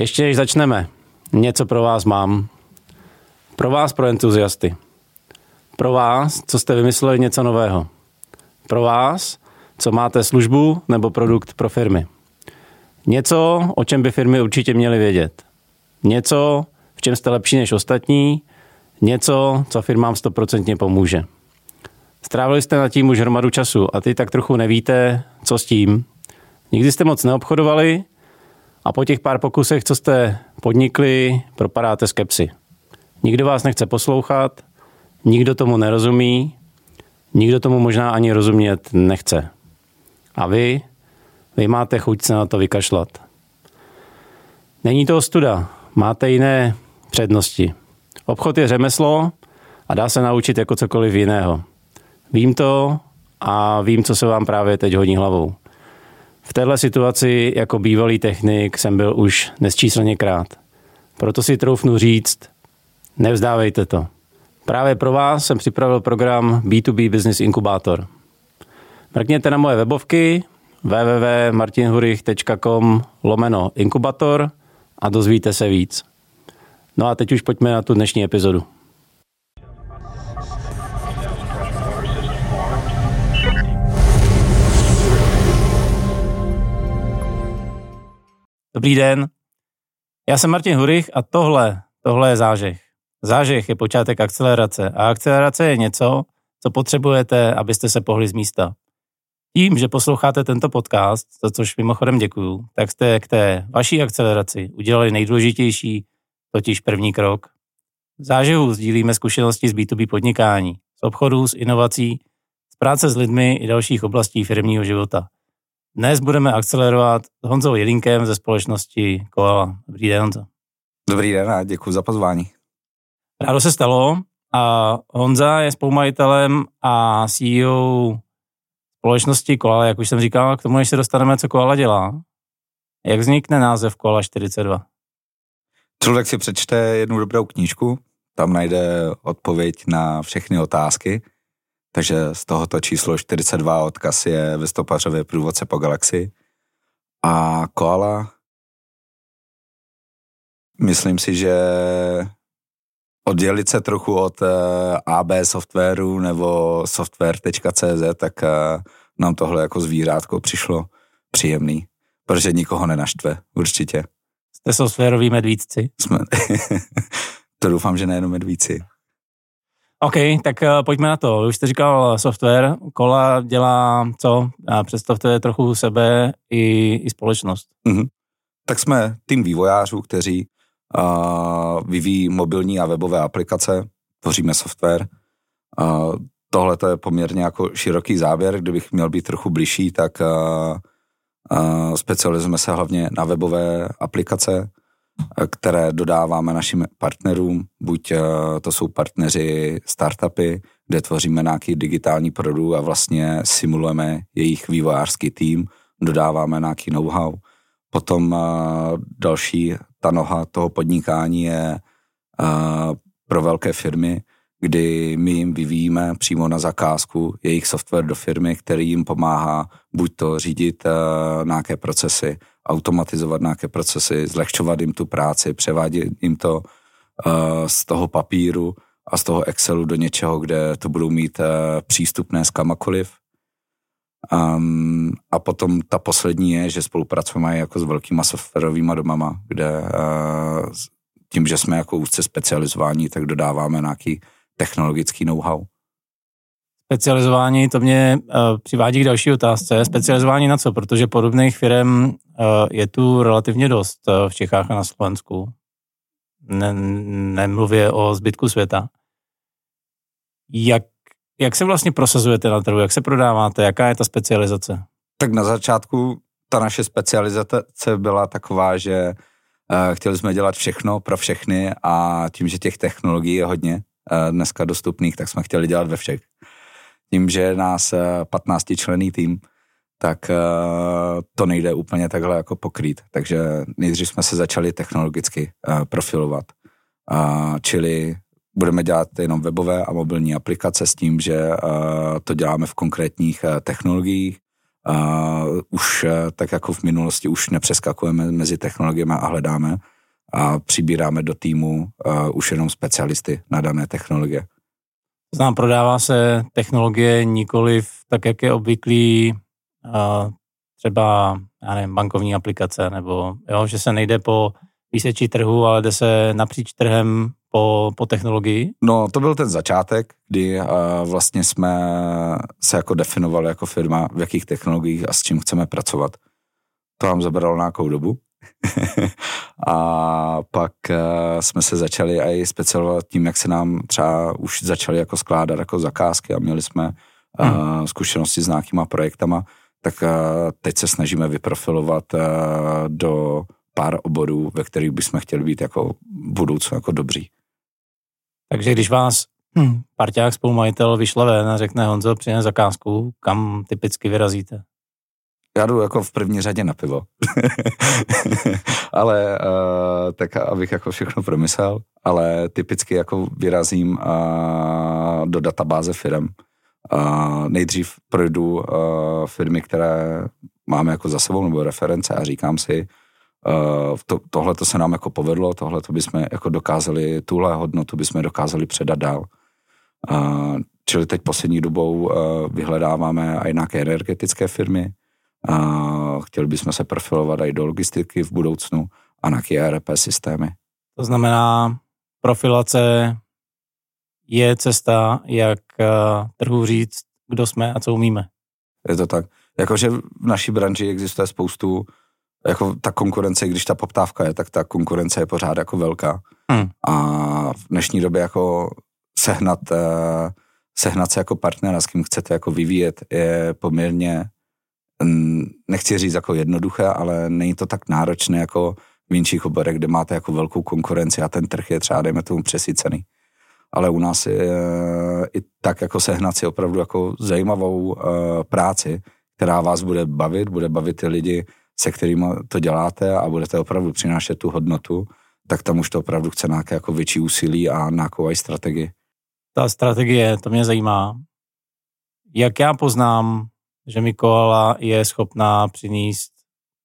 Ještě než začneme, něco pro vás mám. Pro vás, pro entuziasty. Pro vás, co jste vymysleli něco nového. Pro vás, co máte službu nebo produkt pro firmy. Něco, o čem by firmy určitě měly vědět. Něco, v čem jste lepší než ostatní. Něco, co firmám stoprocentně pomůže. Strávili jste nad tím už hromadu času a ty tak trochu nevíte, co s tím. Nikdy jste moc neobchodovali a po těch pár pokusech, co jste podnikli, propadáte skepsy. Nikdo vás nechce poslouchat, nikdo tomu nerozumí, nikdo tomu možná ani rozumět nechce. A vy, vy máte chuť se na to vykašlat. Není to ostuda, máte jiné přednosti. Obchod je řemeslo a dá se naučit jako cokoliv jiného. Vím to a vím, co se vám právě teď hodí hlavou. V téhle situaci jako bývalý technik jsem byl už nesčíslně krát. Proto si troufnu říct, nevzdávejte to. Právě pro vás jsem připravil program B2B Business Inkubator. Mrkněte na moje webovky www.martinhurich.com lomeno inkubator a dozvíte se víc. No a teď už pojďme na tu dnešní epizodu. Dobrý den, já jsem Martin Hurich a tohle, tohle je zážeh. Zážeh je počátek akcelerace a akcelerace je něco, co potřebujete, abyste se pohli z místa. Tím, že posloucháte tento podcast, za což mimochodem děkuju, tak jste k té vaší akceleraci udělali nejdůležitější, totiž první krok. V zážehu sdílíme zkušenosti z B2B podnikání, z obchodu, z inovací, z práce s lidmi i dalších oblastí firmního života. Dnes budeme akcelerovat s Honzou Jelinkem ze společnosti Koala. Dobrý den, Honzo. Dobrý den a děkuji za pozvání. Rádo se stalo a Honza je spolumajitelem a CEO společnosti Koala, jak už jsem říkal, k tomu, než se dostaneme, co Koala dělá. Jak vznikne název Koala 42? Člověk si přečte jednu dobrou knížku, tam najde odpověď na všechny otázky, takže z tohoto číslo 42 odkaz je ve stopařově průvodce po galaxii. A Koala, myslím si, že oddělit se trochu od eh, AB softwaru nebo software.cz, tak uh, nám tohle jako zvířátko přišlo příjemný, protože nikoho nenaštve, určitě. Jste softwaroví medvídci? Jsme. to doufám, že nejenom medvíci. OK, tak uh, pojďme na to. Už jste říkal software, kola dělá co? A představte trochu sebe i, i společnost. Mm-hmm. Tak jsme tým vývojářů, kteří uh, vyvíjí mobilní a webové aplikace, tvoříme software. Uh, Tohle to je poměrně jako široký závěr, kdybych měl být trochu bližší, tak uh, uh, specializujeme se hlavně na webové aplikace, které dodáváme našim partnerům, buď to jsou partneři startupy, kde tvoříme nějaký digitální produkt a vlastně simulujeme jejich vývojářský tým, dodáváme nějaký know-how. Potom další ta noha toho podnikání je pro velké firmy, kdy my jim vyvíjíme přímo na zakázku jejich software do firmy, který jim pomáhá buď to řídit nějaké procesy, automatizovat nějaké procesy, zlehčovat jim tu práci, převádět jim to uh, z toho papíru a z toho Excelu do něčeho, kde to budou mít uh, přístupné s kamakoliv. Um, a potom ta poslední je, že spolupracujeme jako s velkýma softwarovými domama, kde uh, tím, že jsme jako úzce specializovaní, tak dodáváme nějaký technologický know-how. Specializování, to mě uh, přivádí k další otázce. Specializování na co? Protože podobných firm je tu relativně dost uh, v Čechách a na Slovensku. Ne, nemluvě o zbytku světa. Jak, jak se vlastně prosazujete na trhu? Jak se prodáváte? Jaká je ta specializace? Tak na začátku ta naše specializace byla taková, že uh, chtěli jsme dělat všechno pro všechny a tím, že těch technologií je hodně, Eh, dneska dostupných, tak jsme chtěli dělat ve všech. Tím, že nás 15 eh, člený tým, tak eh, to nejde úplně takhle jako pokrýt. Takže nejdřív jsme se začali technologicky profilovat. Čili budeme dělat jenom webové a mobilní aplikace s tím, že to děláme v konkrétních technologiích. Už tak jako v minulosti už nepřeskakujeme mezi technologiemi a hledáme a přibíráme do týmu už jenom specialisty na dané technologie. Znám, prodává se technologie nikoli tak, jak je obvyklý uh, třeba, já nevím, bankovní aplikace, nebo jo, že se nejde po výseči trhu, ale jde se napříč trhem po, po technologii? No, to byl ten začátek, kdy uh, vlastně jsme se jako definovali jako firma, v jakých technologiích a s čím chceme pracovat. To nám zabralo nějakou dobu. a pak uh, jsme se začali i specializovat tím, jak se nám třeba už začaly jako skládat jako zakázky a měli jsme uh, hmm. zkušenosti s nějakýma projektama, tak uh, teď se snažíme vyprofilovat uh, do pár oborů, ve kterých bychom chtěli být jako budoucnu jako dobří. Takže když vás hm, parťák spolumajitel vyšle ven a řekne Honzo, přines zakázku, kam typicky vyrazíte? Já jdu jako v první řadě na pivo. ale uh, tak abych jako všechno promyslel, ale typicky jako vyrazím uh, do databáze firm. Uh, nejdřív projdu uh, firmy, které máme jako za sebou nebo reference a říkám si, uh, to, tohle to se nám jako povedlo, tohle to bychom jako dokázali, tuhle hodnotu bychom dokázali předat dál. Uh, čili teď poslední dobou uh, vyhledáváme i nějaké energetické firmy, uh, chtěli bychom se profilovat i do logistiky v budoucnu a nějaké ERP systémy. To znamená, profilace je cesta, jak uh, trhu říct, kdo jsme a co umíme. Je to tak. Jakože v naší branži existuje spoustu jako ta konkurence, když ta poptávka je, tak ta konkurence je pořád jako velká. Hmm. A v dnešní době jako sehnat, uh, sehnat se jako partnera, s kým chcete jako vyvíjet, je poměrně, nechci říct jako jednoduché, ale není to tak náročné jako v jinších oborech, kde máte jako velkou konkurenci a ten trh je třeba, dejme tomu, přesycený. Ale u nás je uh, i tak jako sehnat si opravdu jako zajímavou uh, práci, která vás bude bavit, bude bavit ty lidi, se kterými to děláte a budete opravdu přinášet tu hodnotu, tak tam už to opravdu chce nějaké jako větší úsilí a nějakou aj strategii. Ta strategie, to mě zajímá. Jak já poznám, že mi koala je schopná přinést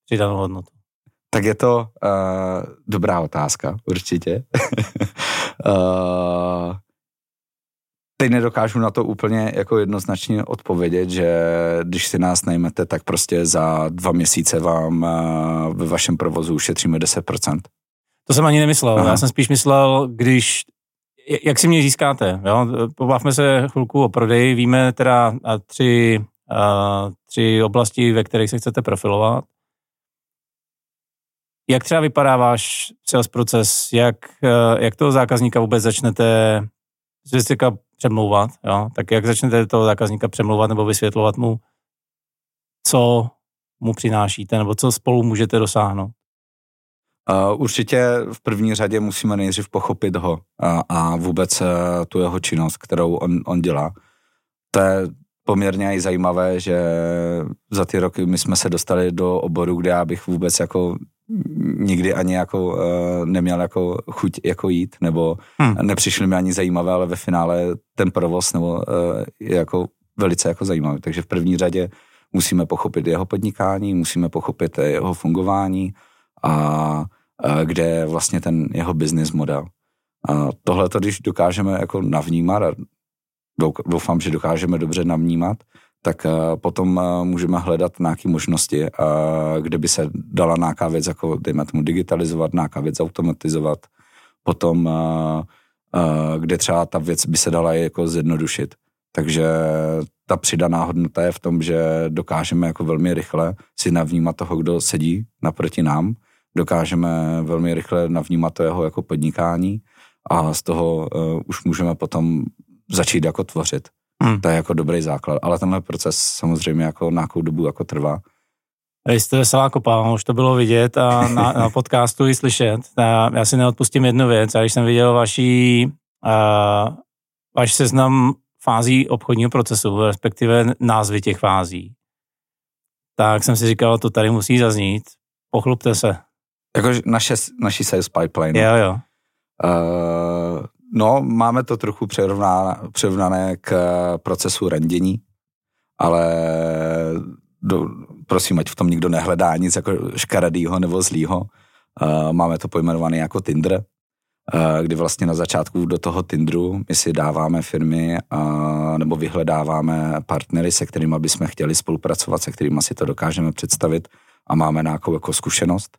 přidanou hodnotu? Tak je to uh, dobrá otázka, určitě. uh, teď nedokážu na to úplně jako jednoznačně odpovědět, že když si nás najmete, tak prostě za dva měsíce vám eh, ve vašem provozu ušetříme 10%. To jsem ani nemyslel. Aha. Já jsem spíš myslel, když jak si mě získáte. Jo? Pobavme se chvilku o prodeji. Víme teda tři, tři oblasti, ve kterých se chcete profilovat. Jak třeba vypadá váš sales proces? Jak, eh, jak toho zákazníka vůbec začnete jste přemlouvat, jo? tak jak začnete toho zákazníka přemlouvat nebo vysvětlovat mu, co mu přinášíte nebo co spolu můžete dosáhnout? Uh, určitě v první řadě musíme nejdřív pochopit ho a, a vůbec uh, tu jeho činnost, kterou on, on dělá. To je poměrně i zajímavé, že za ty roky my jsme se dostali do oboru, kde já bych vůbec jako nikdy ani jako uh, neměl jako chuť jako jít, nebo hmm. nepřišly mi ani zajímavé, ale ve finále ten provoz nebo uh, je jako velice jako zajímavý. Takže v první řadě musíme pochopit jeho podnikání, musíme pochopit jeho fungování a uh, kde je vlastně ten jeho business model. A tohle to, když dokážeme jako navnímat a doufám, že dokážeme dobře navnímat, tak eh, potom eh, můžeme hledat nějaké možnosti, eh, kde by se dala nějaká věc, jako dejme tomu digitalizovat, nějaká věc automatizovat, potom kde třeba ta věc by se dala jako zjednodušit. Takže ta přidaná hodnota je v tom, že dokážeme jako velmi rychle si navnímat toho, kdo sedí naproti nám, dokážeme velmi rychle navnímat to jeho jako podnikání a z toho už můžeme potom začít jako tvořit. Hmm. To je jako dobrý základ, ale tenhle proces samozřejmě jako nějakou dobu jako trvá. Vy jste veselá kopa, už to bylo vidět a na, na podcastu i slyšet. Já, já si neodpustím jednu věc, a když jsem viděl vaší, uh, váš seznam fází obchodního procesu, respektive názvy těch fází, tak jsem si říkal, to tady musí zaznít. Pochlupte se. Jako naše, naši sales pipeline. Jo, jo. Uh, No, máme to trochu přerovnané, k procesu rendění, ale do, prosím, ať v tom nikdo nehledá nic jako škaredýho nebo zlýho. Uh, máme to pojmenované jako Tinder, uh, kdy vlastně na začátku do toho Tinderu my si dáváme firmy uh, nebo vyhledáváme partnery, se kterými bychom chtěli spolupracovat, se kterými si to dokážeme představit a máme nějakou jako zkušenost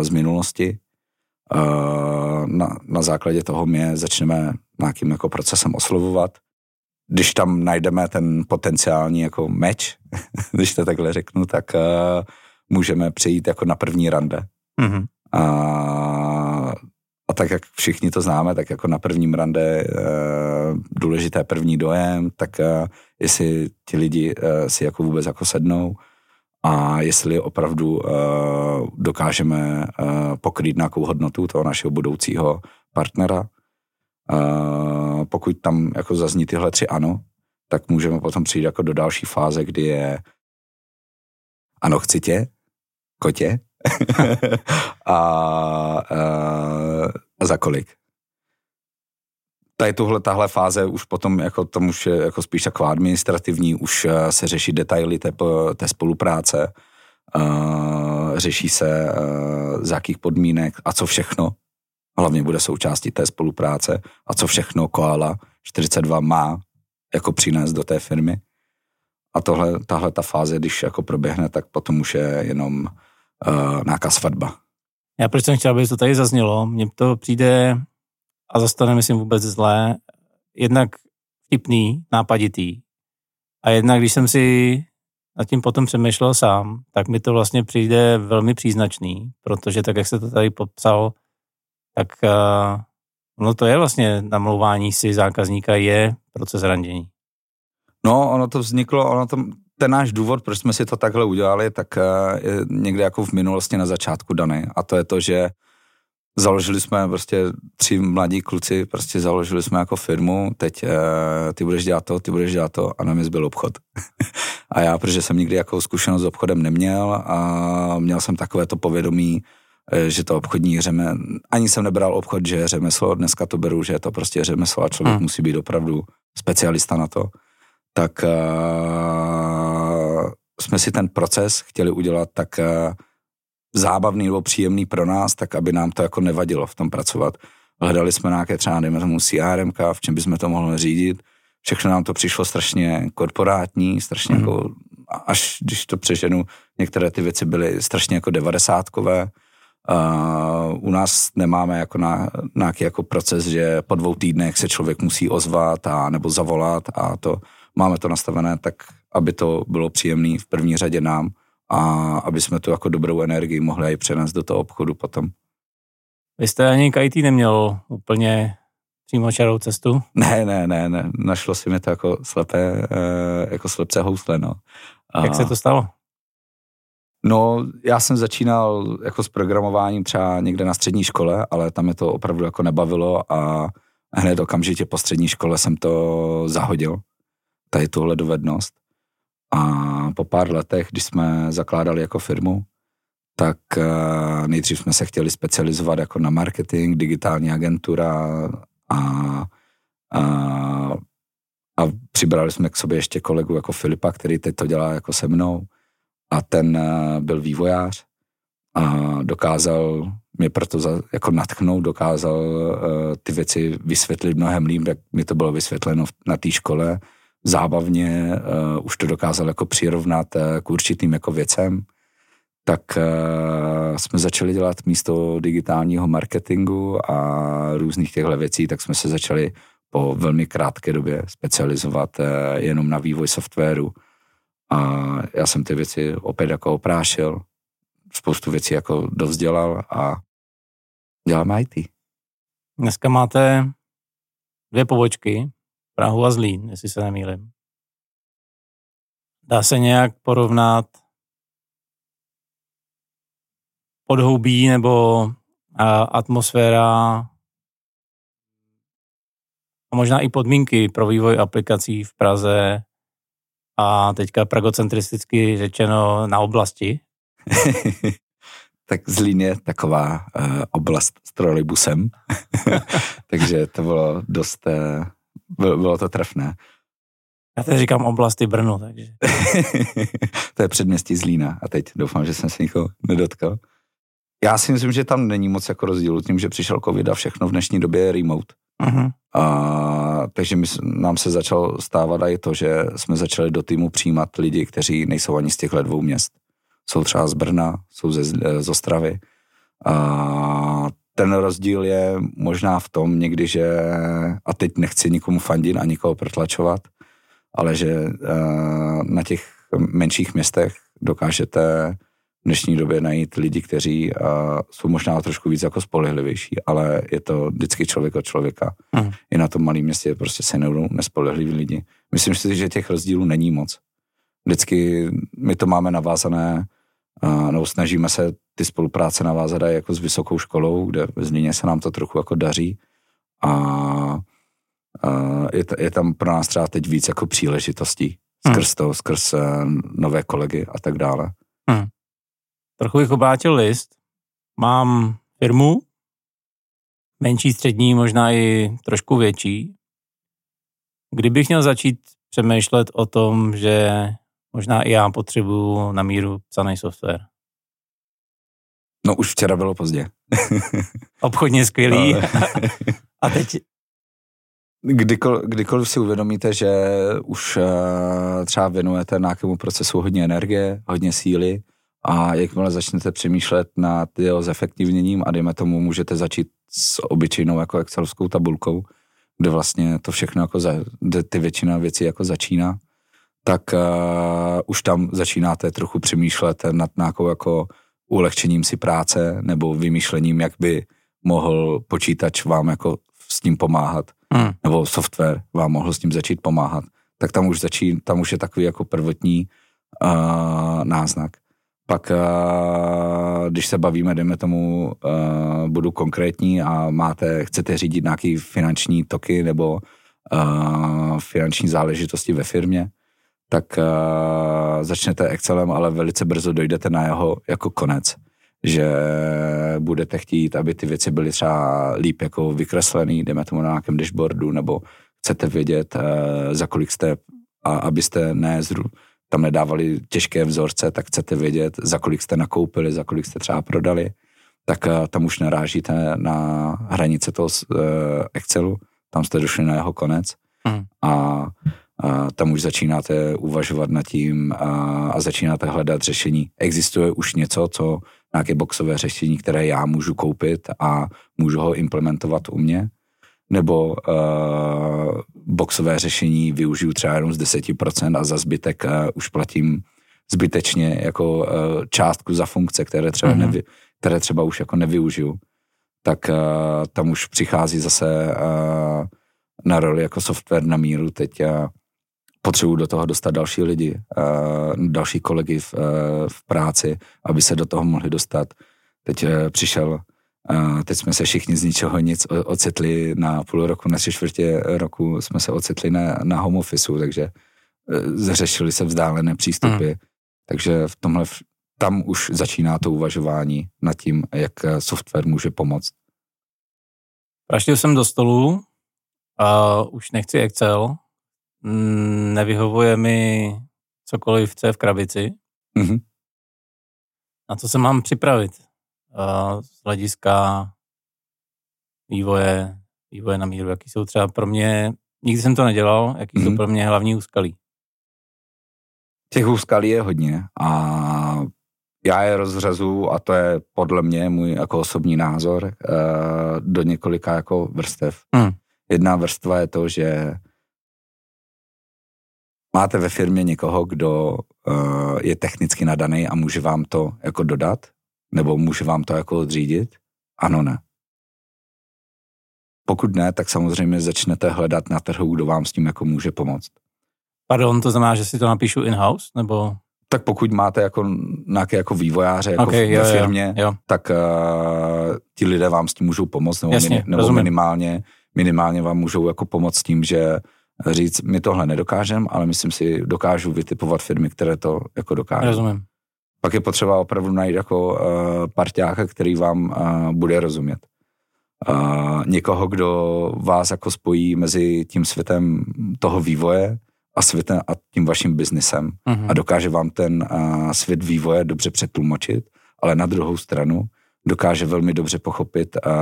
z minulosti. Uh, na, na základě toho my začneme nějakým jako procesem oslovovat. Když tam najdeme ten potenciální jako meč, když to takhle řeknu, tak uh, můžeme přejít jako na první rande. Mm-hmm. A, a tak, jak všichni to známe, tak jako na prvním rande uh, důležité první dojem, tak uh, jestli ti lidi uh, si jako vůbec jako sednou a jestli opravdu uh, dokážeme uh, pokrýt nějakou hodnotu toho našeho budoucího partnera. Uh, pokud tam jako zazní tyhle tři ano, tak můžeme potom přijít jako do další fáze, kdy je ano, chci tě, kotě a, a, a za kolik. Tady tuhle, tahle fáze už potom, jako tom už je jako spíš jako administrativní, už se řeší detaily té, té spolupráce, uh, řeší se uh, z jakých podmínek a co všechno hlavně bude součástí té spolupráce a co všechno Koala 42 má jako přinést do té firmy. A tohle, tahle ta fáze, když jako proběhne, tak potom už je jenom uh, nějaká svatba. Já proč jsem chtěl, aby to tady zaznělo, mně to přijde, a zase to nemyslím vůbec zlé, jednak vtipný, nápaditý. A jednak, když jsem si nad tím potom přemýšlel sám, tak mi to vlastně přijde velmi příznačný, protože tak, jak se to tady popsal, tak no to je vlastně namlouvání si zákazníka, je proces randění. No, ono to vzniklo, ono to, ten náš důvod, proč jsme si to takhle udělali, tak uh, je někde jako v minulosti na začátku daný. A to je to, že založili jsme prostě tři mladí kluci, prostě založili jsme jako firmu, teď uh, ty budeš dělat to, ty budeš dělat to a na mě zbyl obchod. a já, protože jsem nikdy jako zkušenost s obchodem neměl a měl jsem takové to povědomí, Eh, že to obchodní řemeslo, ani jsem nebral obchod, že je řemeslo, dneska to beru, že je to prostě řemeslo a člověk hmm. musí být opravdu specialista na to, tak uh, jsme si ten proces chtěli udělat tak uh, zábavný nebo příjemný pro nás, tak aby nám to jako nevadilo v tom pracovat. Hledali jsme nějaké třeba, dejme tomu CRM, v čem bychom to mohli řídit. Všechno nám to přišlo strašně korporátní, strašně hmm. jako, až když to přeženu, některé ty věci byly strašně jako devadesátkové, Uh, u nás nemáme jako na, nějaký jako proces, že po dvou týdnech se člověk musí ozvat a nebo zavolat a to máme to nastavené tak, aby to bylo příjemné v první řadě nám a aby jsme tu jako dobrou energii mohli i přenést do toho obchodu potom. Vy jste ani k IT neměl úplně přímo čarou cestu? Ne, ne, ne, ne. Našlo si mi to jako slepé, eh, jako slepce housle, no. Jak se to stalo? No, já jsem začínal jako s programováním třeba někde na střední škole, ale tam je to opravdu jako nebavilo a hned okamžitě po střední škole jsem to zahodil, tady tuhle dovednost. A po pár letech, když jsme zakládali jako firmu, tak uh, nejdřív jsme se chtěli specializovat jako na marketing, digitální agentura a, a, a přibrali jsme k sobě ještě kolegu jako Filipa, který teď to dělá jako se mnou. A ten eh, byl vývojář a dokázal mě proto za, jako natchnout, dokázal uh, ty věci vysvětlit mnohem líp, jak mi to bylo vysvětleno na té škole, zábavně, uh, už to dokázal jako přirovnat uh, k určitým jako věcem, tak uh, jsme začali dělat místo digitálního marketingu a různých těchto věcí, tak jsme se začali po velmi krátké době specializovat uh, jenom na vývoj softwaru a já jsem ty věci opět jako oprášil, spoustu věcí jako dovzdělal a děláme IT. Dneska máte dvě pobočky, Prahu a Zlín, jestli se nemýlim. Dá se nějak porovnat podhoubí nebo atmosféra a možná i podmínky pro vývoj aplikací v Praze a teďka pragocentristicky řečeno na oblasti? tak Zlín je taková uh, oblast s trolejbusem, takže to bylo dost, uh, bylo, to trefné. Já teď říkám oblasti Brno, takže. to je předměstí Zlína a teď doufám, že jsem se nikoho nedotkal. Já si myslím, že tam není moc jako rozdíl tím, že přišel covid a všechno v dnešní době je remote. Uh-huh. A, takže my, nám se začalo stávat i to, že jsme začali do týmu přijímat lidi, kteří nejsou ani z těchto dvou měst. Jsou třeba z Brna, jsou ze, z Ostravy. A ten rozdíl je možná v tom někdy, že, a teď nechci nikomu fandit a nikoho protlačovat, ale že uh, na těch menších městech dokážete v dnešní době najít lidi, kteří uh, jsou možná trošku víc jako spolehlivější, ale je to vždycky člověk od člověka. Mm. I na tom malém městě prostě se nejdou nespolehliví lidi. Myslím si, že těch rozdílů není moc. Vždycky my to máme navázané, uh, nebo snažíme se ty spolupráce navázat jako s vysokou školou, kde v Zlíně se nám to trochu jako daří. A uh, je, je tam pro nás třeba teď víc jako příležitostí skrz to, skrz uh, nové kolegy a tak dále. Hmm. Trochu bych obrátil list. Mám firmu, menší, střední, možná i trošku větší. Kdybych měl začít přemýšlet o tom, že možná i já potřebuju na míru psaný software. No už včera bylo pozdě. Obchodně skvělý. A teď Kdykoliv, kdykoliv si uvědomíte, že už uh, třeba věnujete nějakému procesu hodně energie, hodně síly a jakmile začnete přemýšlet nad jeho zefektivněním a dejme tomu, můžete začít s obyčejnou jako excelovskou tabulkou, kde vlastně to všechno jako za, ty většina věcí jako začíná, tak uh, už tam začínáte trochu přemýšlet nad nějakou jako ulehčením si práce nebo vymýšlením, jak by mohl počítač vám jako s tím pomáhat hmm. nebo software vám mohl s tím začít pomáhat, tak tam už začí, tam už je takový jako prvotní uh, náznak. Pak, uh, když se bavíme, dejme tomu, uh, budu konkrétní a máte, chcete řídit nějaký finanční toky nebo uh, finanční záležitosti ve firmě, tak uh, začnete Excelem, ale velice brzo dojdete na jeho jako konec že budete chtít, aby ty věci byly třeba líp jako vykreslený, jdeme tomu na nějakém dashboardu, nebo chcete vědět, eh, za kolik jste, a abyste ne zru, tam nedávali těžké vzorce, tak chcete vědět, za kolik jste nakoupili, za kolik jste třeba prodali, tak eh, tam už narážíte na hranice toho eh, Excelu, tam jste došli na jeho konec hmm. a, a tam už začínáte uvažovat nad tím a, a začínáte hledat řešení. Existuje už něco, co nějaké boxové řešení, které já můžu koupit a můžu ho implementovat u mě, nebo uh, boxové řešení využiju třeba jenom z 10% a za zbytek uh, už platím zbytečně jako uh, částku za funkce, které třeba, mm-hmm. nevy, které třeba už jako nevyužiju, tak uh, tam už přichází zase uh, na roli jako software na míru. Teď uh, potřebuji do toho dostat další lidi, uh, další kolegy v, uh, v práci, aby se do toho mohli dostat. Teď uh, přišel, uh, teď jsme se všichni z ničeho nic ocitli na půl roku, na tři čtvrtě roku jsme se ocitli na, na home officeu, takže uh, zřešili se vzdálené přístupy. Hmm. Takže v tomhle, tam už začíná to uvažování nad tím, jak software může pomoct. Praštil jsem do stolu a už nechci Excel, Mm, nevyhovuje mi cokoliv, co je v krabici. Mm-hmm. Na co se mám připravit? Uh, z hlediska vývoje, vývoje na míru, jaký jsou třeba pro mě, nikdy jsem to nedělal, jaký mm-hmm. jsou mhm. pro mě hlavní úskalí. Těch úskalí je hodně a já je rozřazu, a to je podle mě můj jako osobní názor, uh, do několika jako vrstev. Mm. Jedna vrstva je to, že máte ve firmě někoho, kdo uh, je technicky nadaný a může vám to jako dodat? Nebo může vám to jako odřídit? Ano, ne. Pokud ne, tak samozřejmě začnete hledat na trhu, kdo vám s tím jako může pomoct. Pardon, to znamená, že si to napíšu in-house, nebo? Tak pokud máte jako nějaké jako vývojáře jako okay, v, jo, ve firmě, jo, jo. tak uh, ti lidé vám s tím můžou pomoct, nebo, Jasně, mini, nebo minimálně, minimálně vám můžou jako pomoct s tím, že říct, my tohle nedokážeme, ale myslím si, dokážu vytipovat firmy, které to jako dokážou. Rozumím. Pak je potřeba opravdu najít jako uh, parťáka, který vám uh, bude rozumět. Uh, někoho, kdo vás jako spojí mezi tím světem toho vývoje a světem a tím vaším biznesem uh-huh. a dokáže vám ten uh, svět vývoje dobře přetlumočit, ale na druhou stranu dokáže velmi dobře pochopit uh,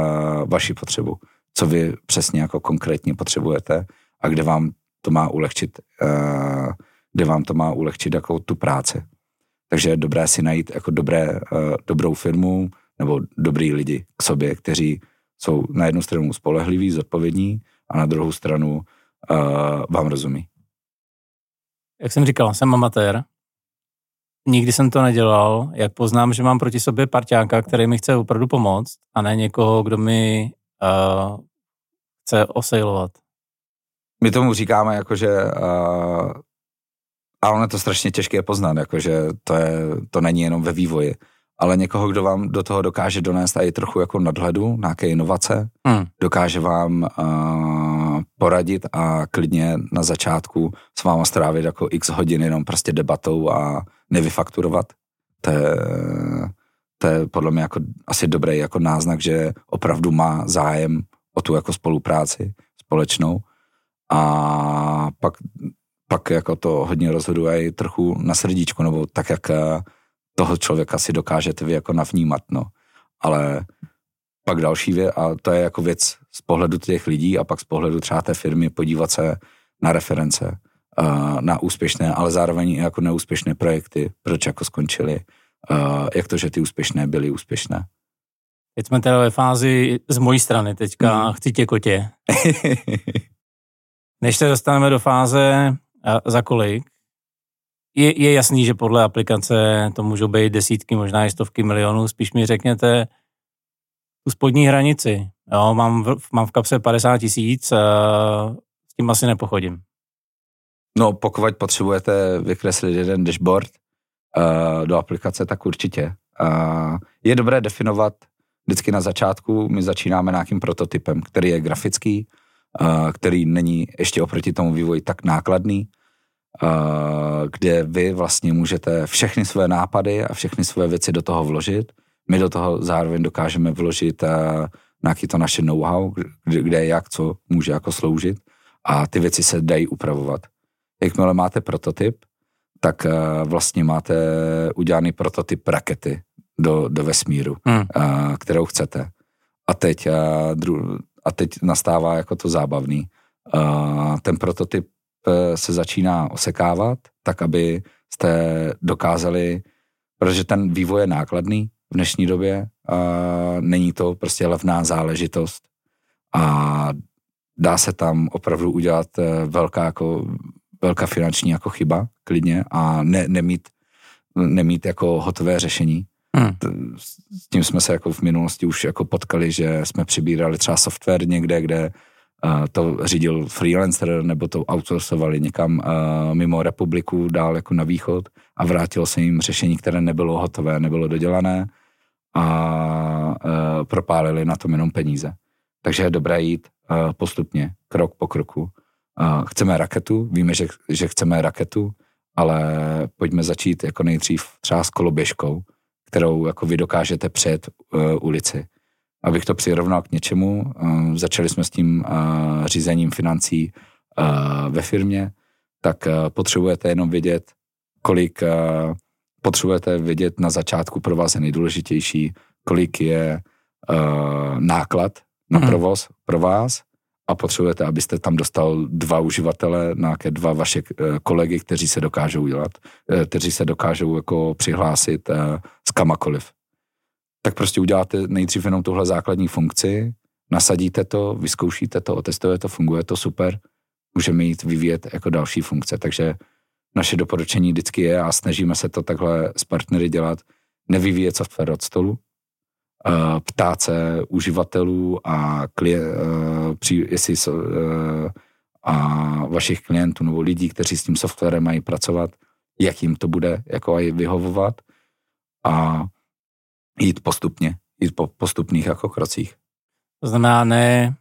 vaši potřebu, co vy přesně jako konkrétně potřebujete a kde vám to má ulehčit, uh, kde vám to má ulehčit jako tu práci. Takže je dobré si najít jako dobré, uh, dobrou firmu nebo dobrý lidi k sobě, kteří jsou na jednu stranu spolehliví, zodpovědní a na druhou stranu uh, vám rozumí. Jak jsem říkal, jsem amatér. Nikdy jsem to nedělal. Jak poznám, že mám proti sobě parťáka, který mi chce opravdu pomoct a ne někoho, kdo mi uh, chce osejlovat. My tomu říkáme, jakože uh, a ono je to strašně těžké poznat, jakože to, je, to není jenom ve vývoji ale někoho, kdo vám do toho dokáže donést i trochu jako nadhledu, nějaké inovace, hmm. dokáže vám uh, poradit a klidně na začátku s váma strávit jako x hodin jenom prostě debatou a nevyfakturovat. To je, to je podle mě jako asi dobrý jako náznak, že opravdu má zájem o tu jako spolupráci společnou a pak, pak jako to hodně rozhoduje i trochu na srdíčku, nebo tak, jak toho člověka si dokážete vy jako navnímat, no. Ale pak další věc, a to je jako věc z pohledu těch lidí a pak z pohledu třeba té firmy podívat se na reference, na úspěšné, ale zároveň i jako neúspěšné projekty, proč jako skončily, jak to, že ty úspěšné byly úspěšné. Teď jsme teda ve fázi z mojí strany, teďka mm. chci tě kotě. Než se dostaneme do fáze za kolik, je, je jasný, že podle aplikace to můžou být desítky, možná i stovky milionů. Spíš mi řekněte tu spodní hranici. Jo, mám, v, mám v kapse 50 tisíc, s tím asi nepochodím. No, pokud potřebujete vykreslit jeden dashboard uh, do aplikace, tak určitě. Uh, je dobré definovat vždycky na začátku, my začínáme nějakým prototypem, který je grafický, který není ještě oproti tomu vývoji tak nákladný, kde vy vlastně můžete všechny své nápady a všechny své věci do toho vložit. My do toho zároveň dokážeme vložit nějaký to naše know-how, kde, jak co může jako sloužit a ty věci se dají upravovat. Jakmile máte prototyp, tak vlastně máte udělaný prototyp rakety do, do vesmíru, hmm. kterou chcete. A teď, a teď nastává jako to zábavný. Ten prototyp Eh, se začíná osekávat, tak aby jste dokázali, protože ten vývoj je nákladný v dnešní době, a není to prostě levná záležitost a dá se tam opravdu udělat eh, velká, jako, velká finanční jako chyba klidně a ne, nemít, nemít jako hotové řešení. Hmm. S tím jsme se jako v minulosti už jako potkali, že jsme přibírali třeba software někde, kde to řídil freelancer nebo to outsourcovali někam mimo republiku, dál jako na východ a vrátilo se jim řešení, které nebylo hotové, nebylo dodělané a propálili na tom jenom peníze. Takže je dobré jít postupně, krok po kroku. Chceme raketu, víme, že, že chceme raketu, ale pojďme začít jako nejdřív třeba s koloběžkou, kterou jako vy dokážete před uh, ulici abych to přirovnal k něčemu. Uh, začali jsme s tím uh, řízením financí uh, ve firmě, tak potřebujete jenom vědět, kolik potřebujete vědět na začátku pro vás je nejdůležitější, kolik je náklad na hmm. provoz pro vás a potřebujete, abyste tam dostal dva uživatele, nějaké dva vaše kolegy, kteří se dokážou udělat, kteří se dokážou jako přihlásit s kamakoliv tak prostě uděláte nejdřív jenom tuhle základní funkci, nasadíte to, vyzkoušíte to, otestujete to, funguje to super, můžeme jít vyvíjet jako další funkce. Takže naše doporučení vždycky je a snažíme se to takhle s partnery dělat, nevyvíjet software od stolu, ptát se uživatelů a klient, jestli a vašich klientů nebo lidí, kteří s tím softwarem mají pracovat, jak jim to bude jako aj vyhovovat a jít postupně, jít po postupných jako krocích. To znamená ne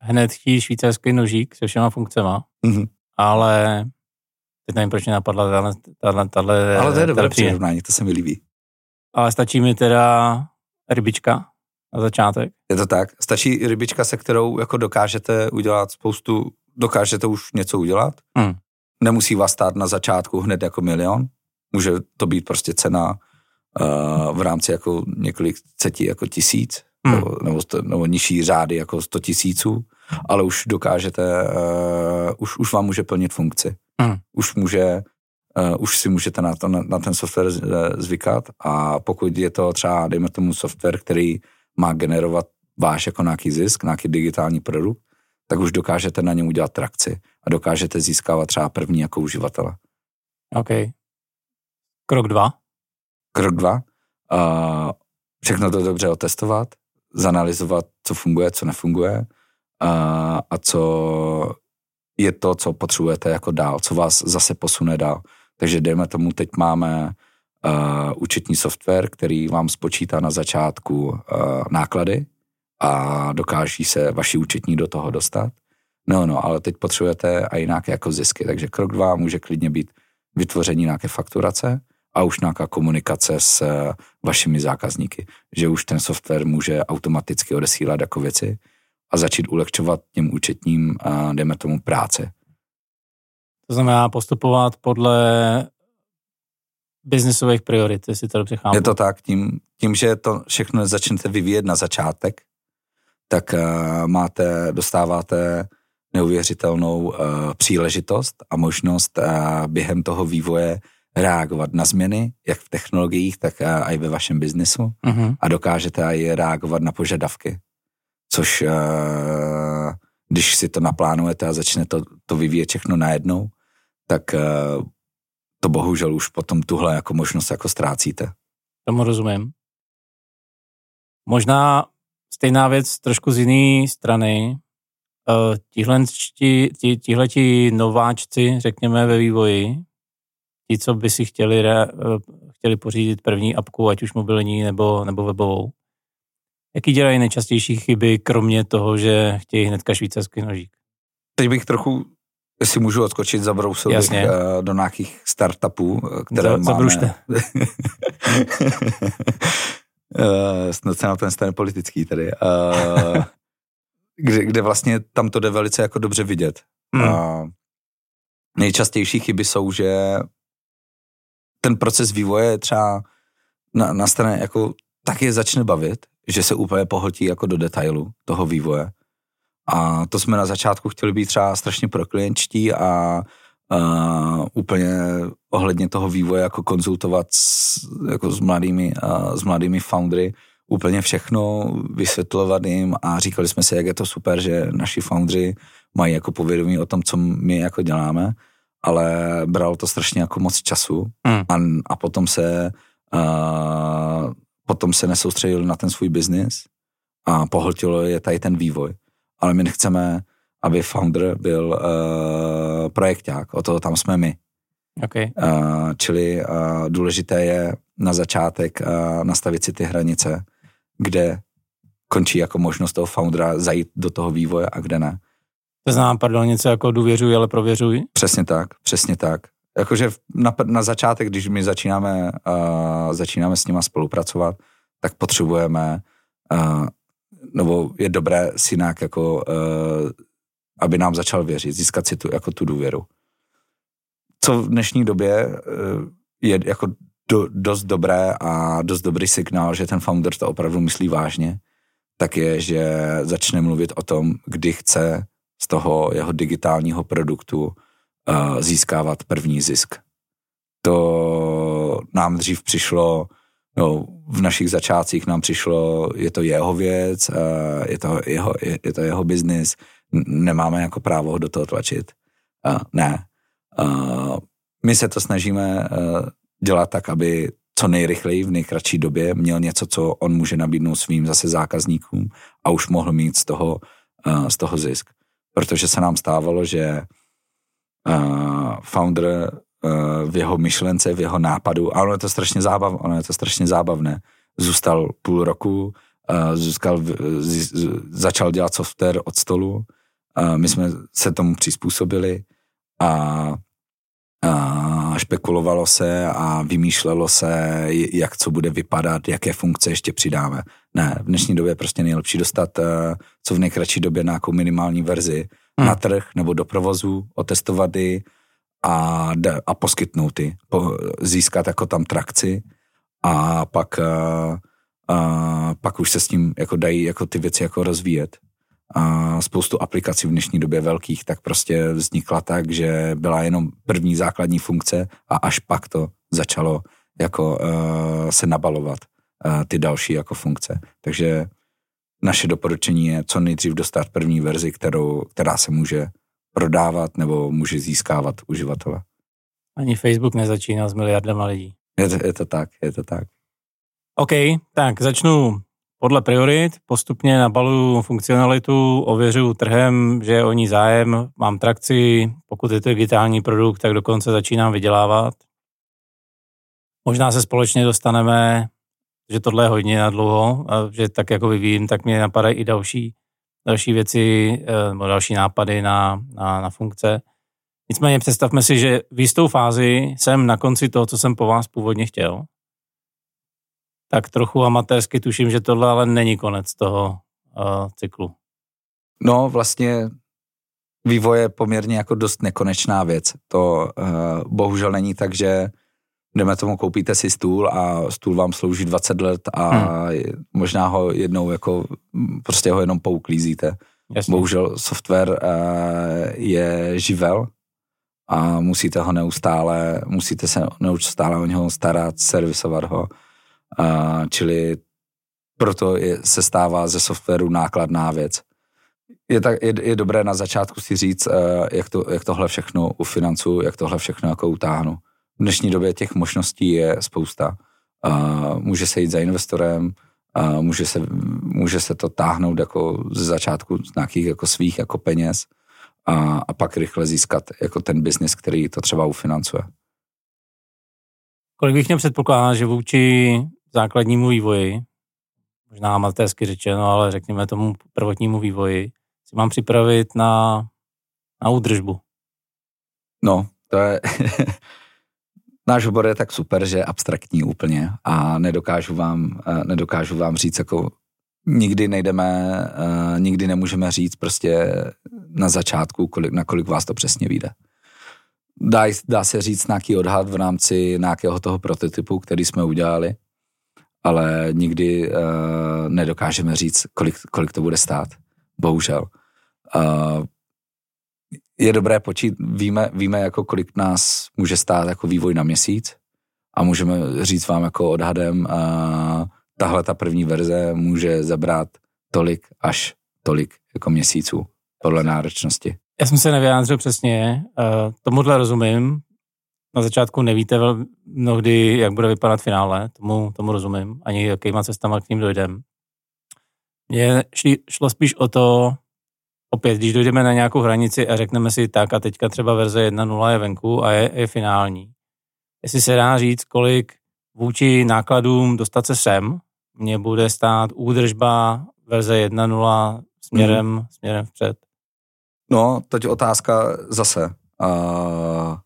hned chtít švýcarský nožík se všema funkcema, mm-hmm. ale teď nevím, proč mě napadla tahle, tahle, tahle Ale to je dobré přirovnání, to se mi líbí. Ale stačí mi teda rybička na začátek. Je to tak. Stačí rybička, se kterou jako dokážete udělat spoustu, dokážete už něco udělat. Hmm. Nemusí vás stát na začátku hned jako milion. Může to být prostě cena uh, v rámci jako několik ceti jako tisíc, hmm. nebo, nebo, nebo nižší řády jako 100 tisíců, ale už dokážete, uh, už, už vám může plnit funkci. Hmm. Už může Uh, už si můžete na, to, na, na ten software zvykat a pokud je to třeba, dejme tomu software, který má generovat váš jako nějaký zisk, nějaký digitální produkt, tak už dokážete na něm udělat trakci a dokážete získávat třeba první jako uživatele. OK. Krok dva? Krok dva. Uh, všechno to dobře otestovat, zanalizovat, co funguje, co nefunguje uh, a co je to, co potřebujete jako dál, co vás zase posune dál. Takže dejme tomu, teď máme uh, účetní software, který vám spočítá na začátku uh, náklady a dokáží se vaši účetní do toho dostat. No, no, ale teď potřebujete i nějaké jako zisky, takže krok dva může klidně být vytvoření nějaké fakturace a už nějaká komunikace s uh, vašimi zákazníky, že už ten software může automaticky odesílat jako věci a začít ulehčovat těm účetním, dejme tomu, práce to znamená postupovat podle biznisových priorit, jestli to dobře chápu. Je to tak, tím, tím, že to všechno začnete vyvíjet na začátek, tak uh, máte, dostáváte neuvěřitelnou uh, příležitost a možnost uh, během toho vývoje reagovat na změny, jak v technologiích, tak uh, i ve vašem biznisu uh-huh. a dokážete i reagovat na požadavky, což uh, když si to naplánujete a začne to, to vyvíjet všechno najednou, tak eh, to bohužel už potom tuhle jako možnost jako ztrácíte. Tomu rozumím. Možná stejná věc trošku z jiné strany. Eh, tihle ti nováčci, řekněme, ve vývoji, ti, co by si chtěli, eh, chtěli pořídit první apku, ať už mobilní nebo, nebo webovou, jaký dělají nejčastější chyby, kromě toho, že chtějí hnedka švýcarský nožík? Teď bych trochu Jestli můžu odskočit, zabrousil Jasně. bych uh, do nějakých startupů, eh, které Za, máme. Zabrušte. uh, snad se na ten stane politický tady. Kde, kde vlastně tam to jde velice jako dobře vidět. Hmm. Nejčastější chyby jsou, že ten proces vývoje třeba na, na straně jako tak je začne bavit, že se úplně pohltí jako do detailu toho vývoje a to jsme na začátku chtěli být třeba strašně proklientští a uh, úplně ohledně toho vývoje jako konzultovat s, jako s, mladými, uh, s mladými foundry úplně všechno, vysvětlovat jim a říkali jsme si, jak je to super, že naši foundry mají jako povědomí o tom, co my jako děláme, ale bralo to strašně jako moc času mm. a, a potom se uh, potom se nesoustředili na ten svůj biznis a pohltilo je tady ten vývoj ale my nechceme, aby founder byl uh, projekták, o toho tam jsme my. Okay. Uh, čili uh, důležité je na začátek uh, nastavit si ty hranice, kde končí jako možnost toho foundera zajít do toho vývoje a kde ne. To znamená, pardon, něco jako důvěřuj, ale prověřuj? Přesně tak, přesně tak. Jakože na, na začátek, když my začínáme, uh, začínáme s nima spolupracovat, tak potřebujeme uh, nebo je dobré si nějak jako, uh, aby nám začal věřit, získat si tu, jako tu důvěru. Co v dnešní době uh, je jako do, dost dobré a dost dobrý signál, že ten founder to opravdu myslí vážně, tak je, že začne mluvit o tom, kdy chce z toho jeho digitálního produktu získávat první zisk. To nám dřív přišlo no, v našich začátcích nám přišlo, je to jeho věc, je to jeho, je, je to jeho biznis, nemáme jako právo ho do toho tlačit. Ne. My se to snažíme dělat tak, aby co nejrychleji v nejkratší době měl něco, co on může nabídnout svým zase zákazníkům a už mohl mít z toho, z toho zisk. Protože se nám stávalo, že founder Eh, v jeho myšlence, v jeho nápadu a ono je to strašně zábavné, ono je to strašně zábavné. Zůstal půl roku, eh, zůstal, začal dělat software od stolu, my jsme se tomu přizpůsobili a, a špekulovalo se a vymýšlelo se, jak co bude vypadat, jaké funkce ještě přidáme. Ne, v dnešní době je prostě nejlepší dostat eh, co v nejkratší době nějakou minimální verzi hmm. na trh nebo do provozu, otestovat ji, a, a poskytnout ty, po, získat jako tam trakci a pak, a, a, pak už se s tím jako dají jako ty věci jako rozvíjet. A spoustu aplikací v dnešní době velkých, tak prostě vznikla tak, že byla jenom první základní funkce a až pak to začalo jako uh, se nabalovat uh, ty další jako funkce. Takže naše doporučení je co nejdřív dostat první verzi, kterou, která se může prodávat nebo může získávat uživatele. Ani Facebook nezačíná s miliardama lidí. Je to, je to tak, je to tak. OK, tak začnu podle priorit, postupně nabaluju funkcionalitu, ověřuju trhem, že je o ní zájem, mám trakci, pokud je to digitální produkt, tak dokonce začínám vydělávat. Možná se společně dostaneme, že tohle je hodně na dlouho, a že tak jako vyvíjím, tak mě napadají i další, další věci, eh, nebo další nápady na, na, na funkce. Nicméně představme si, že v jistou fázi jsem na konci toho, co jsem po vás původně chtěl. Tak trochu amatérsky tuším, že tohle ale není konec toho uh, cyklu. No vlastně vývoj je poměrně jako dost nekonečná věc. To uh, bohužel není tak, že jdeme tomu, koupíte si stůl a stůl vám slouží 20 let a hmm. možná ho jednou jako, prostě ho jenom pouklízíte. Jasně. Bohužel software uh, je živel a musíte ho neustále, musíte se neustále o něho starat, servisovat ho. Uh, čili proto je, se stává ze softwaru nákladná věc. Je, tak, je, je dobré na začátku si říct, uh, jak, to, jak tohle všechno ufinancuju, jak tohle všechno jako utáhnu. V dnešní době těch možností je spousta. Uh, může se jít za investorem, uh, může, se, může se to táhnout jako ze začátku z nějakých jako svých jako peněz a, a pak rychle získat jako ten biznis, který to třeba ufinancuje. Kolik bych měl předpokládat, že vůči základnímu vývoji, možná amatérsky řečeno, ale řekněme tomu prvotnímu vývoji, si mám připravit na, na údržbu? No, to je... Náš obor je tak super, že je abstraktní úplně a nedokážu vám, eh, nedokážu vám říct jako nikdy nejdeme, uh, nikdy nemůžeme říct prostě na začátku, kolik, na kolik vás to přesně vyjde. Dá, dá se říct nějaký odhad v rámci nějakého toho prototypu, který jsme udělali, ale nikdy uh, nedokážeme říct, kolik, kolik to bude stát. Bohužel. Uh, je dobré počít, víme, víme jako kolik nás může stát jako vývoj na měsíc a můžeme říct vám jako odhadem uh, tahle ta první verze může zabrat tolik až tolik jako měsíců podle náročnosti. Já jsem se nevyjádřil přesně, uh, tomuhle rozumím. Na začátku nevíte mnohdy, jak bude vypadat finále, tomu, tomu rozumím, ani jakýma cestama k ním dojdem. Mně šlo spíš o to, opět, když dojdeme na nějakou hranici a řekneme si tak a teďka třeba verze 1.0 je venku a je, je finální. Jestli se dá říct, kolik vůči nákladům dostat se sem, mě bude stát údržba verze 1.0 směrem, mm. směrem vpřed. No, teď otázka zase. Uh,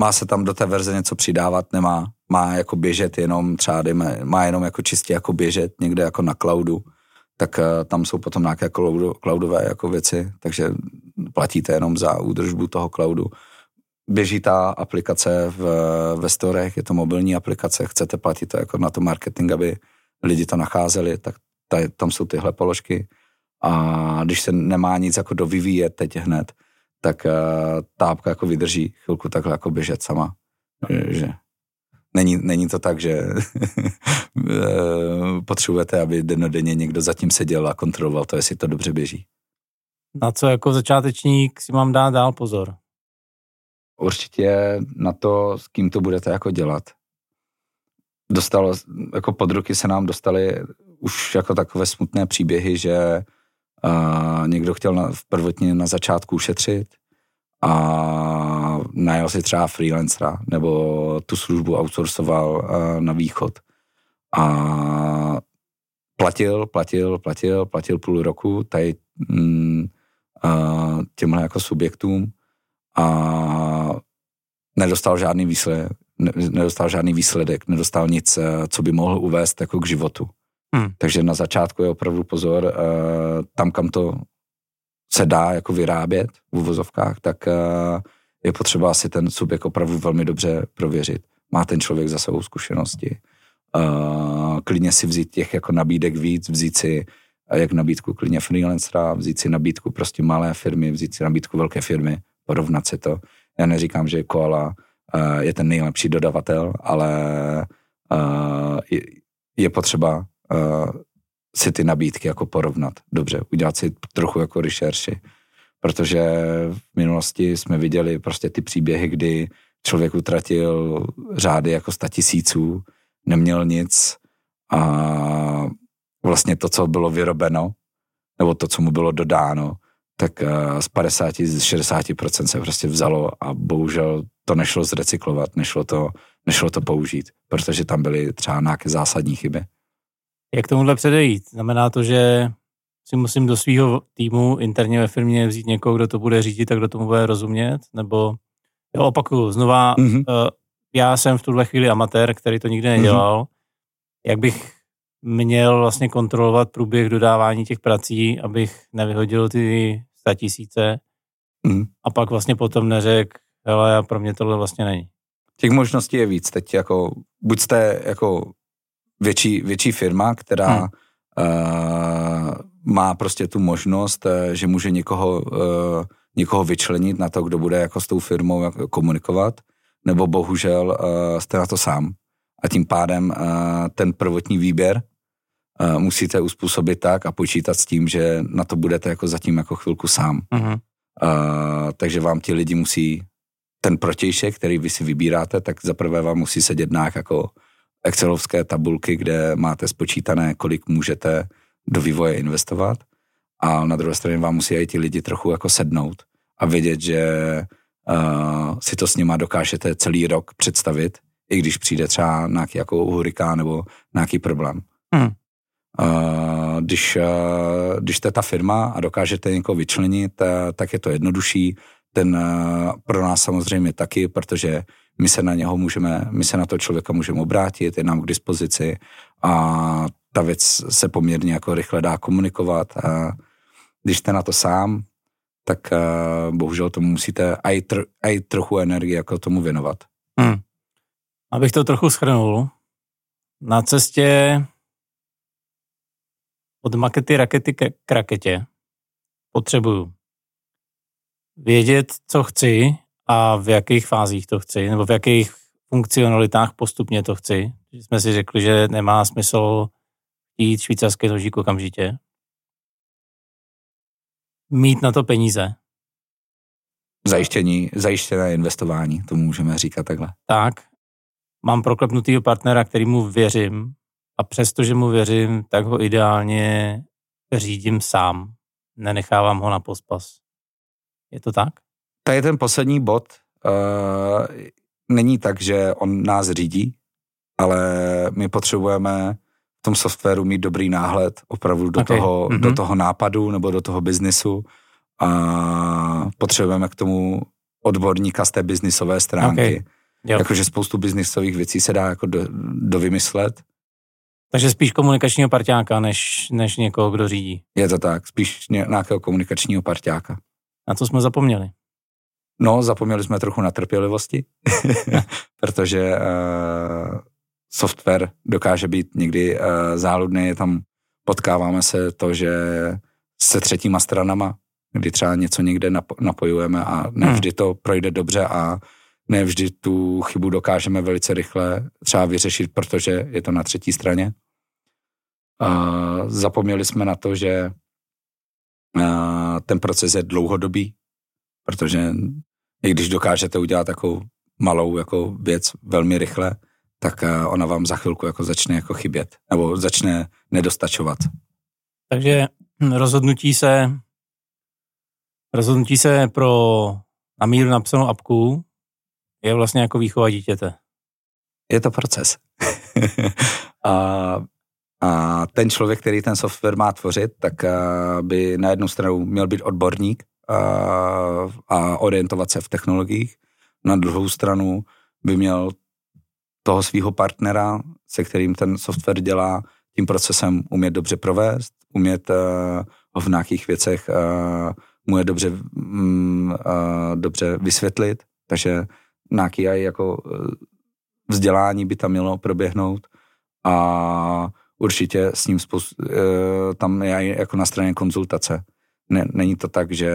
má se tam do té verze něco přidávat? Nemá. Má jako běžet jenom třeba, dejme, má jenom jako čistě jako běžet někde jako na cloudu, tak uh, tam jsou potom nějaké cloudové jako věci, takže platíte jenom za údržbu toho cloudu. Běží ta aplikace v, ve storech, je to mobilní aplikace, chcete platit to jako na to marketing, aby lidi to nacházeli, tak tady, tam jsou tyhle položky. A když se nemá nic jako dovyvíjet teď hned, tak uh, ta apka jako vydrží chvilku takhle jako běžet sama. Že není, není to tak, že eh, potřebujete, aby denodenně někdo zatím seděl a kontroloval to, jestli to dobře běží. Na co jako začátečník si mám dát dál pozor? Určitě na to, s kým to budete jako dělat dostalo, jako pod ruky se nám dostali už jako takové smutné příběhy, že uh, někdo chtěl na, v prvotně na začátku ušetřit a najel si třeba freelancera nebo tu službu outsourcoval uh, na východ a platil, platil, platil, platil půl roku tady mm, uh, těmhle jako subjektům a nedostal žádný výsledek, nedostal žádný výsledek, nedostal nic, eh, co by mohl uvést jako k životu. Hmm. Takže na začátku je opravdu pozor, tam, kam to se dá jako vyrábět v uvozovkách, tak uh, je potřeba si ten subjekt opravdu velmi dobře prověřit. Má ten člověk za sebou zkušenosti, uh, klidně si vzít těch jako nabídek víc, vzít si jak nabídku klidně freelancera, vzít si nabídku prostě malé firmy, vzít si nabídku velké firmy, porovnat si to. Já neříkám, že Koala je ten nejlepší dodavatel, ale je, potřeba si ty nabídky jako porovnat. Dobře, udělat si trochu jako rešerši, protože v minulosti jsme viděli prostě ty příběhy, kdy člověk utratil řády jako sta tisíců, neměl nic a vlastně to, co bylo vyrobeno, nebo to, co mu bylo dodáno, tak eh, z 50, z 60% se prostě vzalo a bohužel to nešlo zrecyklovat, nešlo to, nešlo to použít, protože tam byly třeba nějaké zásadní chyby. Jak tomuhle předejít? Znamená to, že si musím do svého týmu interně ve firmě vzít někoho, kdo to bude řídit a kdo tomu bude rozumět? Nebo jo, opakuju, znova, mm-hmm. uh, já jsem v tuhle chvíli amatér, který to nikdy nedělal. Mm-hmm. Jak bych měl vlastně kontrolovat průběh dodávání těch prací, abych nevyhodil ty tisíce mm. a pak vlastně potom neřekl, hele, pro mě tohle vlastně není. Těch možností je víc. Teď jako, buď jste jako větší, větší firma, která mm. uh, má prostě tu možnost, uh, že může někoho, uh, někoho vyčlenit na to, kdo bude jako s tou firmou komunikovat, nebo bohužel uh, jste na to sám. A tím pádem uh, ten prvotní výběr uh, musíte uspůsobit tak a počítat s tím, že na to budete jako zatím jako chvilku sám. Uh-huh. Uh, takže vám ti lidi musí ten protějšek, který vy si vybíráte, tak zaprvé vám musí sedět nějak jako excelovské tabulky, kde máte spočítané, kolik můžete do vývoje investovat a na druhé straně vám musí i ti lidi trochu jako sednout a vědět, že uh, si to s nima dokážete celý rok představit, i když přijde třeba nějaký jako hurikán nebo nějaký problém. Hmm. Uh, když, uh, když jste ta firma a dokážete někoho vyčlenit, uh, tak je to jednodušší. Ten uh, pro nás samozřejmě taky, protože my se na něho můžeme, my se na to člověka můžeme obrátit, je nám k dispozici a ta věc se poměrně jako rychle dá komunikovat. A když jste na to sám, tak uh, bohužel tomu musíte aj, tr, aj trochu energie jako tomu věnovat. Hmm. Abych to trochu schrnul, na cestě od makety rakety k raketě potřebuju vědět, co chci a v jakých fázích to chci, nebo v jakých funkcionalitách postupně to chci. Jsme si řekli, že nemá smysl jít švýcarský nožík okamžitě. Mít na to peníze. Zajištění, zajištěné investování, to můžeme říkat takhle. Tak. Mám proklepnutýho partnera, kterýmu věřím a přestože mu věřím, tak ho ideálně řídím sám. Nenechávám ho na pospas. Je to tak? To je ten poslední bod. Uh, není tak, že on nás řídí, ale my potřebujeme v tom softwaru mít dobrý náhled opravdu do, okay. toho, mm-hmm. do toho nápadu nebo do toho biznisu a potřebujeme k tomu odborníka z té biznisové stránky. Okay. Jakože spoustu biznisových věcí se dá jako do, dovymyslet, takže spíš komunikačního parťáka, než, než někoho, kdo řídí. Je to tak, spíš nějakého komunikačního parťáka. Na co jsme zapomněli? No, zapomněli jsme trochu na trpělivosti, protože uh, software dokáže být někdy uh, záludný, tam potkáváme se to, že se třetíma stranama, kdy třeba něco někde napojujeme a nevždy hmm. to projde dobře a nevždy tu chybu dokážeme velice rychle třeba vyřešit, protože je to na třetí straně. Uh, zapomněli jsme na to, že uh, ten proces je dlouhodobý, protože i když dokážete udělat takovou malou jako věc velmi rychle, tak uh, ona vám za chvilku jako začne jako chybět, nebo začne nedostačovat. Takže rozhodnutí se rozhodnutí se pro na míru napsanou apku je vlastně jako výchova dítěte. Je to proces. a a ten člověk, který ten software má tvořit, tak eh, by na jednu stranu měl být odborník a, eh, orientovat se v technologiích. Na druhou stranu by měl toho svého partnera, se kterým ten software dělá, tím procesem umět dobře provést, umět uh, ho v nějakých věcech uh, mu je dobře, um, uh, dobře vysvětlit, takže nějaký jako vzdělání by tam mělo proběhnout a určitě s ním spoustu, eh, tam je jako na straně konzultace. Ne, není to tak, že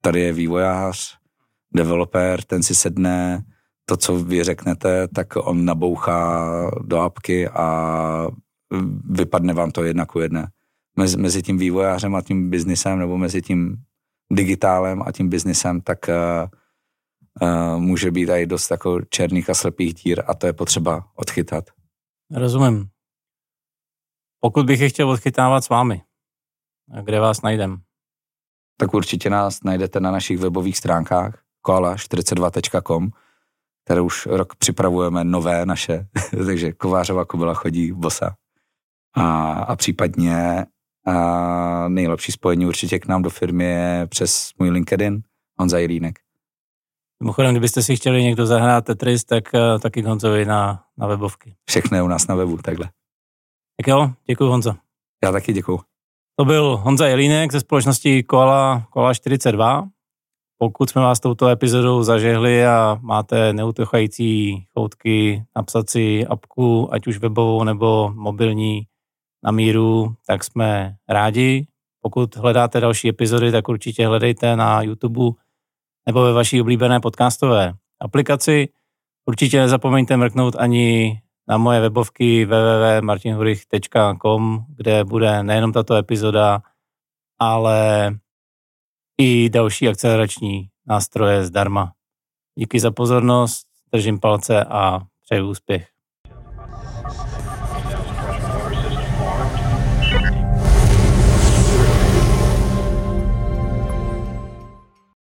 tady je vývojář, developer, ten si sedne, to, co vy řeknete, tak on nabouchá do apky a vypadne vám to jedna ku jedné. Mezi, mezi tím vývojářem a tím biznisem, nebo mezi tím digitálem a tím biznisem, tak uh, uh, může být i dost jako černých a slepých dír a to je potřeba odchytat. Rozumím. Pokud bych je chtěl odchytávat s vámi, kde vás najdem? Tak určitě nás najdete na našich webových stránkách koala42.com, které už rok připravujeme nové naše, takže Kovářova kobila chodí bosa. A, a případně a nejlepší spojení určitě k nám do firmy je přes můj LinkedIn, Honza Jirínek. Mimochodem, kdybyste si chtěli někdo zahrát Tetris, tak eh, taky Honzovi na, na webovky. Všechno je u nás na webu, takhle. Tak jo, děkuji Honzo. Já taky děkuji. To byl Honza Jelínek ze společnosti Koala, Koala 42. Pokud jsme vás touto epizodou zažehli a máte neutochající choutky napsat si apku, ať už webovou nebo mobilní na míru, tak jsme rádi. Pokud hledáte další epizody, tak určitě hledejte na YouTube nebo ve vaší oblíbené podcastové aplikaci. Určitě nezapomeňte mrknout ani na moje webovky www.martinhurich.com, kde bude nejenom tato epizoda, ale i další akcelerační nástroje zdarma. Díky za pozornost, držím palce a přeju úspěch.